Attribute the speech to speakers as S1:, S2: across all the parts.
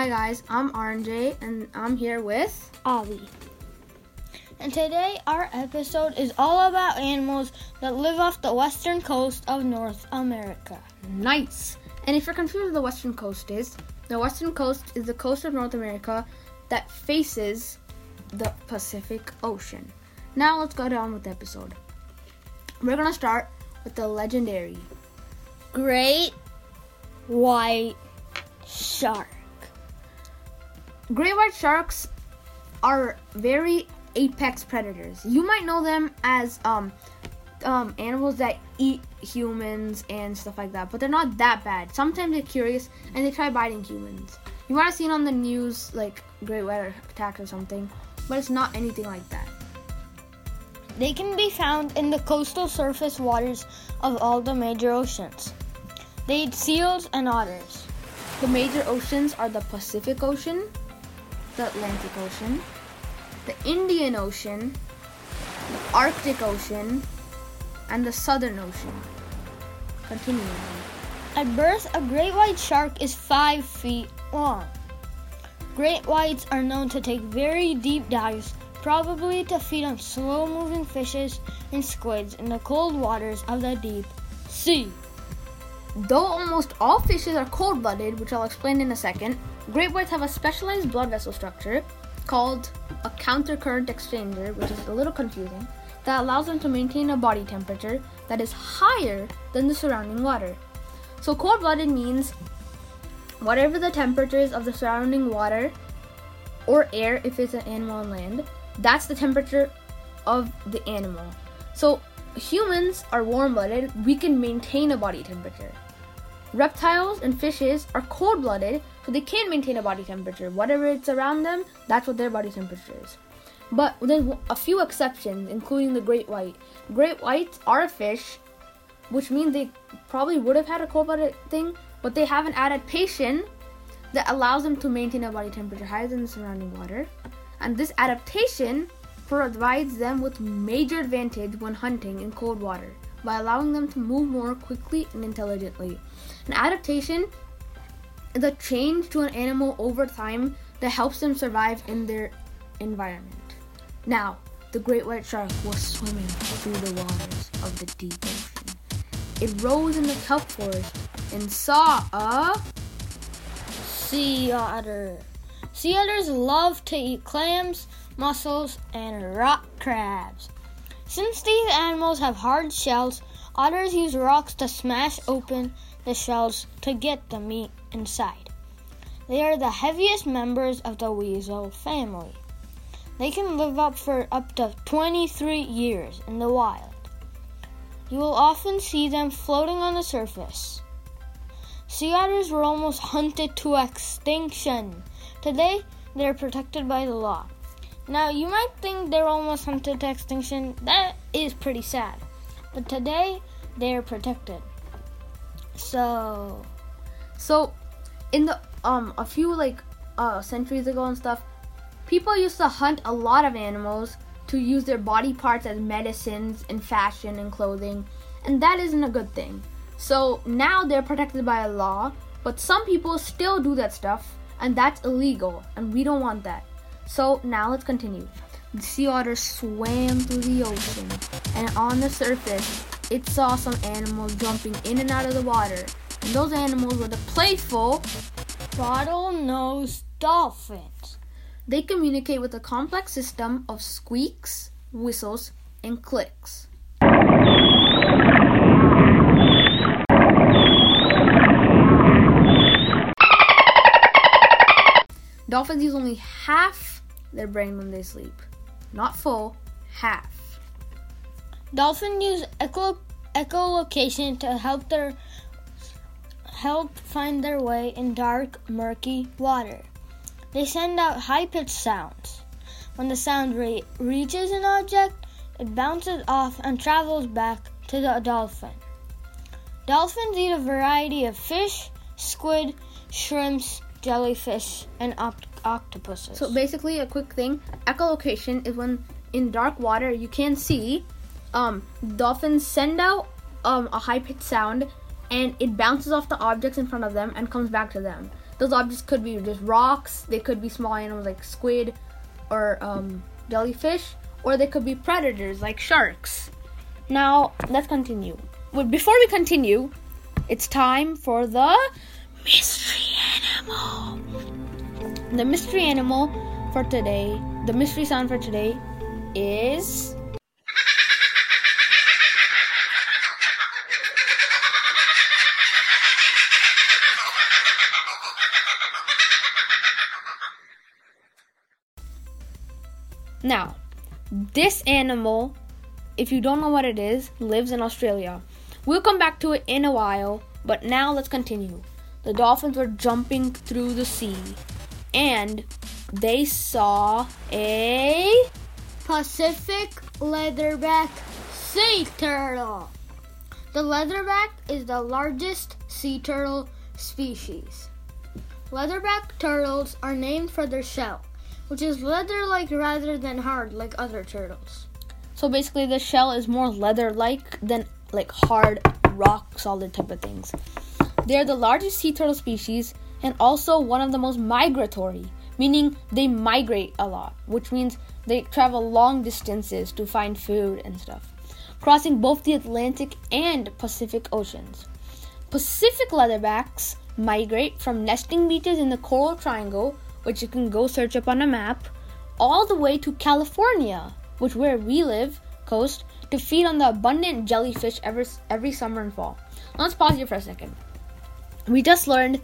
S1: Hi guys, I'm RJ and I'm here with
S2: Avi. And today our episode is all about animals that live off the western coast of North America.
S1: Nice. And if you're confused what the western coast is, the western coast is the coast of North America that faces the Pacific Ocean. Now let's go down with the episode. We're gonna start with the legendary
S2: Great white shark.
S1: Great white sharks are very apex predators. You might know them as um, um, animals that eat humans and stuff like that, but they're not that bad. Sometimes they're curious and they try biting humans. You might have seen on the news like great white attacks or something, but it's not anything like that.
S2: They can be found in the coastal surface waters of all the major oceans. They eat seals and otters.
S1: The major oceans are the Pacific Ocean, the Atlantic Ocean, the Indian Ocean, the Arctic Ocean, and the Southern Ocean. Continuing.
S2: At birth, a great white shark is 5 feet long. Great whites are known to take very deep dives, probably to feed on slow moving fishes and squids in the cold waters of the deep sea.
S1: Though almost all fishes are cold blooded, which I'll explain in a second, great whites have a specialized blood vessel structure called a countercurrent exchanger, which is a little confusing, that allows them to maintain a body temperature that is higher than the surrounding water. So, cold blooded means whatever the temperature is of the surrounding water or air, if it's an animal on land, that's the temperature of the animal. So, humans are warm blooded, we can maintain a body temperature. Reptiles and fishes are cold blooded, so they can't maintain a body temperature. Whatever it's around them, that's what their body temperature is. But there's a few exceptions, including the great white. Great whites are a fish, which means they probably would have had a cold blooded thing, but they have an adaptation that allows them to maintain a body temperature higher than the surrounding water. And this adaptation provides them with major advantage when hunting in cold water by allowing them to move more quickly and intelligently. An adaptation a change to an animal over time that helps them survive in their environment. Now, the great white shark was swimming through the waters of the deep ocean. It rose in the kelp forest and saw a
S2: sea otter. Sea otters love to eat clams, mussels, and rock crabs. Since these animals have hard shells, otters use rocks to smash open the shells to get the meat inside. They are the heaviest members of the weasel family. They can live up for up to 23 years in the wild. You will often see them floating on the surface. Sea otters were almost hunted to extinction. Today, they are protected by the law. Now, you might think they're almost hunted to extinction. That is pretty sad. But today, they are protected. So,
S1: so in the um a few like uh centuries ago and stuff, people used to hunt a lot of animals to use their body parts as medicines and fashion and clothing, and that isn't a good thing. So now they're protected by a law, but some people still do that stuff, and that's illegal, and we don't want that. So now let's continue. The sea otter swam through the ocean, and on the surface, it saw some animals jumping in and out of the water. And those animals were the playful
S2: bottlenose dolphins.
S1: They communicate with a complex system of squeaks, whistles, and clicks. Dolphins use only half their brain when they sleep. Not full, half.
S2: Dolphins use echo, echolocation to help their help find their way in dark, murky water. They send out high-pitched sounds. When the sound re- reaches an object, it bounces off and travels back to the dolphin. Dolphins eat a variety of fish, squid, shrimps, jellyfish, and opt- octopuses.
S1: So basically, a quick thing: echolocation is when in dark water you can see um, dolphins send out um, a high pitched sound, and it bounces off the objects in front of them and comes back to them. Those objects could be just rocks. They could be small animals like squid or um, jellyfish, or they could be predators like sharks. Now let's continue. Well, before we continue, it's time for the mystery animal. The mystery animal for today, the mystery sound for today is. Now, this animal, if you don't know what it is, lives in Australia. We'll come back to it in a while, but now let's continue. The dolphins were jumping through the sea and they saw a
S2: Pacific leatherback sea turtle. The leatherback is the largest sea turtle species. Leatherback turtles are named for their shell, which is leather like rather than hard like other turtles.
S1: So basically, the shell is more leather like than like hard rock solid type of things. They're the largest sea turtle species and also one of the most migratory, meaning they migrate a lot, which means they travel long distances to find food and stuff, crossing both the Atlantic and Pacific Oceans. Pacific leatherbacks migrate from nesting beaches in the Coral Triangle, which you can go search up on a map, all the way to California, which where we live, coast, to feed on the abundant jellyfish every, every summer and fall. Let's pause here for a second. We just learned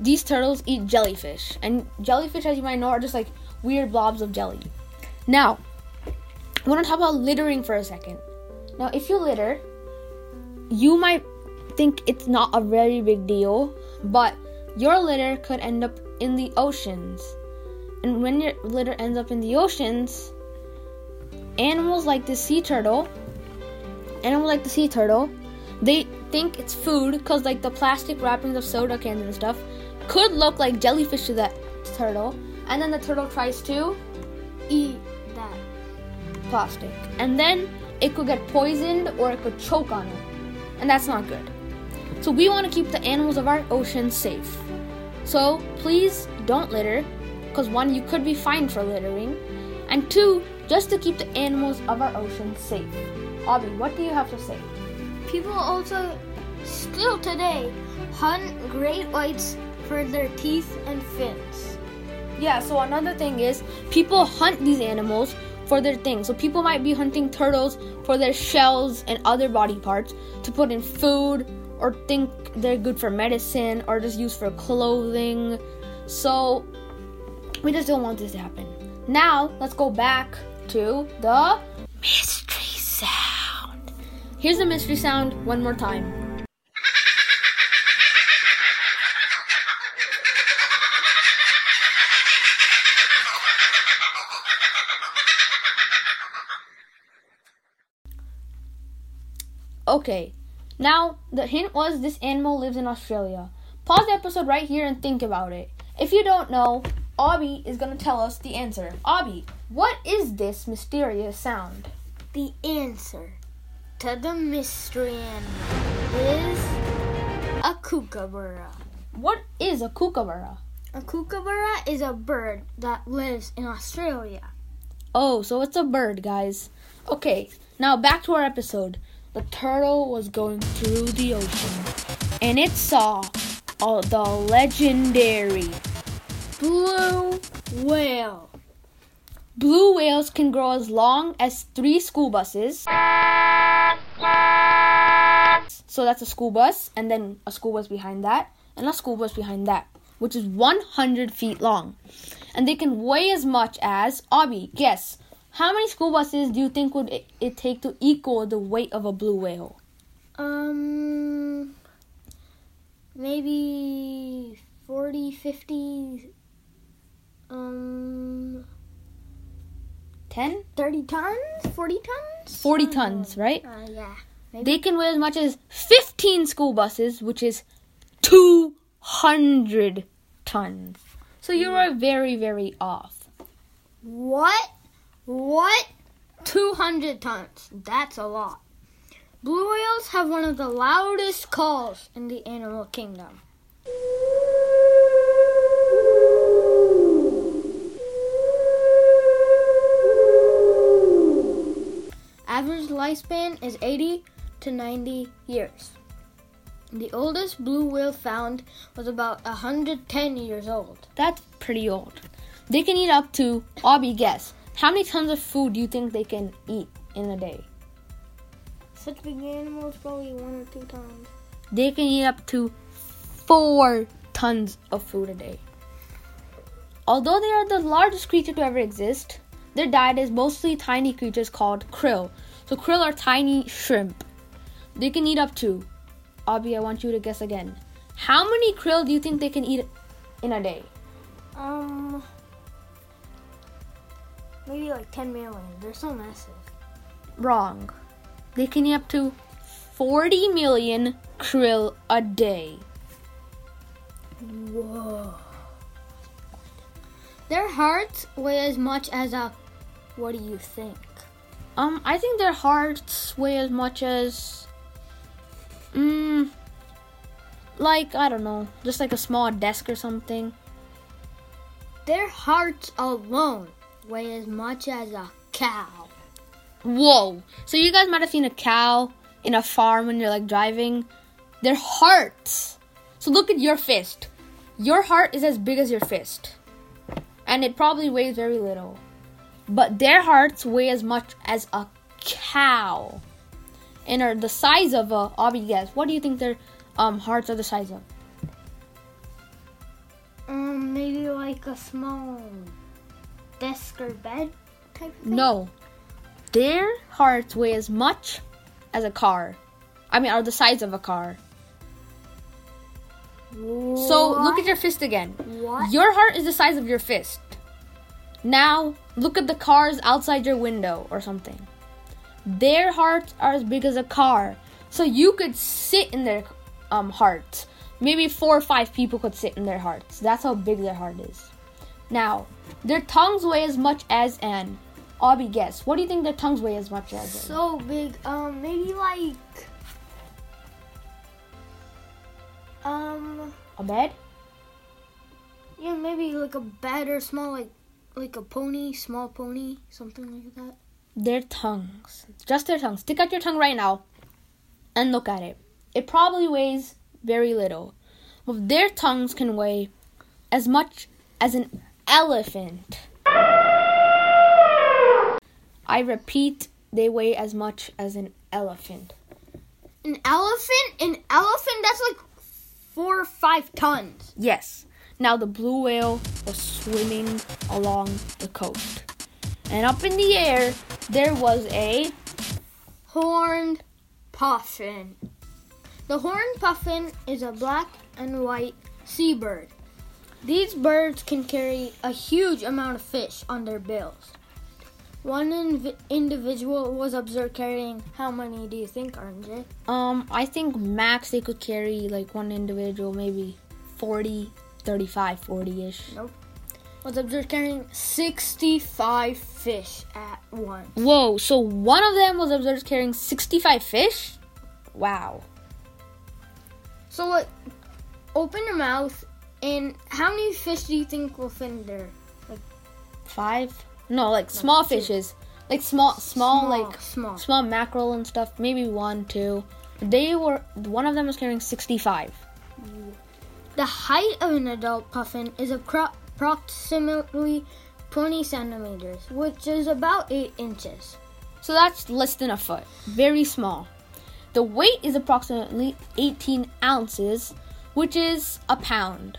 S1: these turtles eat jellyfish, and jellyfish, as you might know, are just like weird blobs of jelly. Now, I want to talk about littering for a second. Now, if you litter, you might think it's not a very big deal, but your litter could end up in the oceans. And when your litter ends up in the oceans, animals like the sea turtle, animals like the sea turtle, they think it's food because like the plastic wrappings of soda cans and stuff could look like jellyfish to that turtle, and then the turtle tries to
S2: Eat that.
S1: plastic, and then it could get poisoned or it could choke on it, and that's not good. So we want to keep the animals of our ocean safe. So please don't litter, because one, you could be fined for littering, and two, just to keep the animals of our ocean safe. Abby, what do you have to say?
S2: People also still today hunt great whites for their teeth and fins.
S1: Yeah, so another thing is people hunt these animals for their things. So people might be hunting turtles for their shells and other body parts to put in food or think they're good for medicine or just used for clothing. So we just don't want this to happen. Now, let's go back to the mystery sound. Here's the mystery sound one more time. Okay, now the hint was this animal lives in Australia. Pause the episode right here and think about it. If you don't know, Abby is gonna tell us the answer. Abby, what is this mysterious sound?
S2: The answer to the mystery animal is a kookaburra.
S1: What is a kookaburra?
S2: A kookaburra is a bird that lives in Australia.
S1: Oh, so it's a bird, guys. Okay, now back to our episode. The turtle was going through the ocean and it saw uh, the legendary
S2: Blue whale.
S1: blue whales can grow as long as three school buses. So that's a school bus, and then a school bus behind that, and a school bus behind that, which is 100 feet long. And they can weigh as much as, Abby, guess, how many school buses do you think would it, it take to equal the weight of a blue whale?
S2: Um, maybe 40, 50, um,
S1: 10?
S2: 30 tons? 40 tons?
S1: 40 tons, right?
S2: Uh, yeah.
S1: They can weigh as much as 15 school buses, which is 200 tons. So you are very, very off.
S2: What? What? 200 tons. That's a lot. Blue whales have one of the loudest calls in the animal kingdom. Average lifespan is 80 to 90 years. The oldest blue whale found was about 110 years old.
S1: That's pretty old. They can eat up to, I'll be guess, how many tons of food do you think they can eat in a day?
S2: Such big animals, probably one or two tons.
S1: They can eat up to four tons of food a day. Although they are the largest creature to ever exist, their diet is mostly tiny creatures called krill. So krill are tiny shrimp. They can eat up to, Abby, I want you to guess again. How many krill do you think they can eat in a day?
S2: Um, maybe like 10 million. They're so massive.
S1: Wrong. They can eat up to 40 million krill a day.
S2: Whoa. Their hearts weigh as much as a. What do you think?
S1: Um, I think their hearts weigh as much as. Mmm. Like, I don't know, just like a small desk or something.
S2: Their hearts alone weigh as much as a cow.
S1: Whoa. So you guys might have seen a cow in a farm when you're like driving. Their hearts. So look at your fist. Your heart is as big as your fist. And it probably weighs very little. But their hearts weigh as much as a cow. And are the size of a obby guess. What do you think their um hearts are the size of?
S2: Um, maybe like a small desk or bed type of thing.
S1: No. Their hearts weigh as much as a car. I mean, are the size of a car. So look at your fist again.
S2: What?
S1: Your heart is the size of your fist. Now look at the cars outside your window or something. Their hearts are as big as a car. So you could sit in their um hearts. Maybe four or five people could sit in their hearts. That's how big their heart is. Now, their tongues weigh as much as an Obby guess. What do you think their tongues weigh as much as? an?
S2: So big. Um, maybe like. Um,
S1: A bed?
S2: yeah, maybe like a bed or small, like, like a pony, small pony, something like that.
S1: Their tongues. Just their tongues. Stick out your tongue right now and look at it. It probably weighs very little. Well, their tongues can weigh as much as an elephant. I repeat, they weigh as much as an elephant.
S2: An elephant? An elephant? That's like four or five tons.
S1: Yes. Now the blue whale was swimming along the coast. And up in the air, there was a
S2: Horned puffin. The horned puffin is a black and white seabird. These birds can carry a huge amount of fish on their bills. One inv- individual was observed carrying how many do you think, RJ?
S1: Um, I think max they could carry like one individual, maybe 40, 35, 40 ish. Nope.
S2: Was observed carrying 65 fish at once.
S1: Whoa, so one of them was observed carrying 65 fish? Wow.
S2: So, what? Open your mouth, and how many fish do you think will fit in there?
S1: Five? No, like small
S2: two.
S1: fishes. Like small, small, like
S2: small.
S1: small mackerel and stuff. Maybe one, two. They were, one of them was carrying 65.
S2: The height of an adult puffin is appro- approximately 20 centimeters, which is about 8 inches.
S1: So that's less than a foot. Very small. The weight is approximately 18 ounces, which is a pound.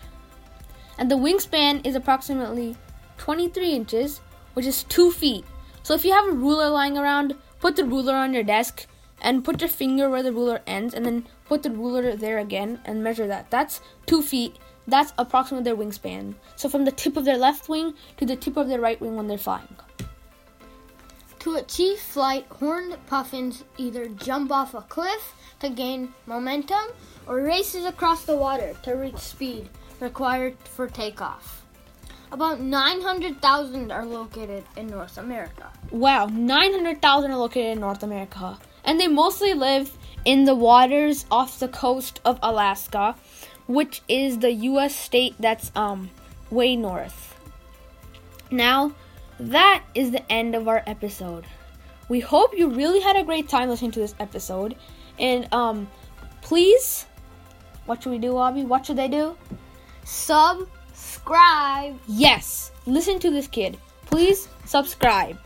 S1: And the wingspan is approximately 23 inches, which is 2 feet. So if you have a ruler lying around, put the ruler on your desk and put your finger where the ruler ends, and then put the ruler there again and measure that. That's 2 feet. That's approximately their wingspan. So from the tip of their left wing to the tip of their right wing when they're flying.
S2: To achieve flight, horned puffins either jump off a cliff to gain momentum or races across the water to reach speed required for takeoff. About 900,000 are located in North America.
S1: Wow, 900,000 are located in North America. And they mostly live in the waters off the coast of Alaska, which is the US state that's um way north. Now, that is the end of our episode. we hope you really had a great time listening to this episode. And um, please, what should we do, Abby? What should they do?
S2: Subscribe.
S1: Yes, listen to this kid. Please subscribe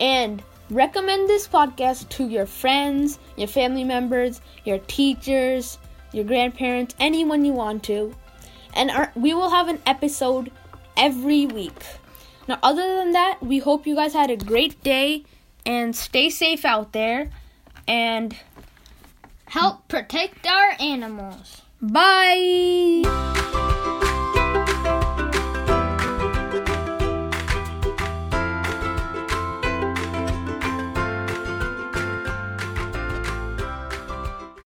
S1: and recommend this podcast to your friends, your family members, your teachers, your grandparents, anyone you want to. And our, we will have an episode every week. Now, other than that, we hope you guys had a great day and stay safe out there. And
S2: help protect our animals.
S1: Bye.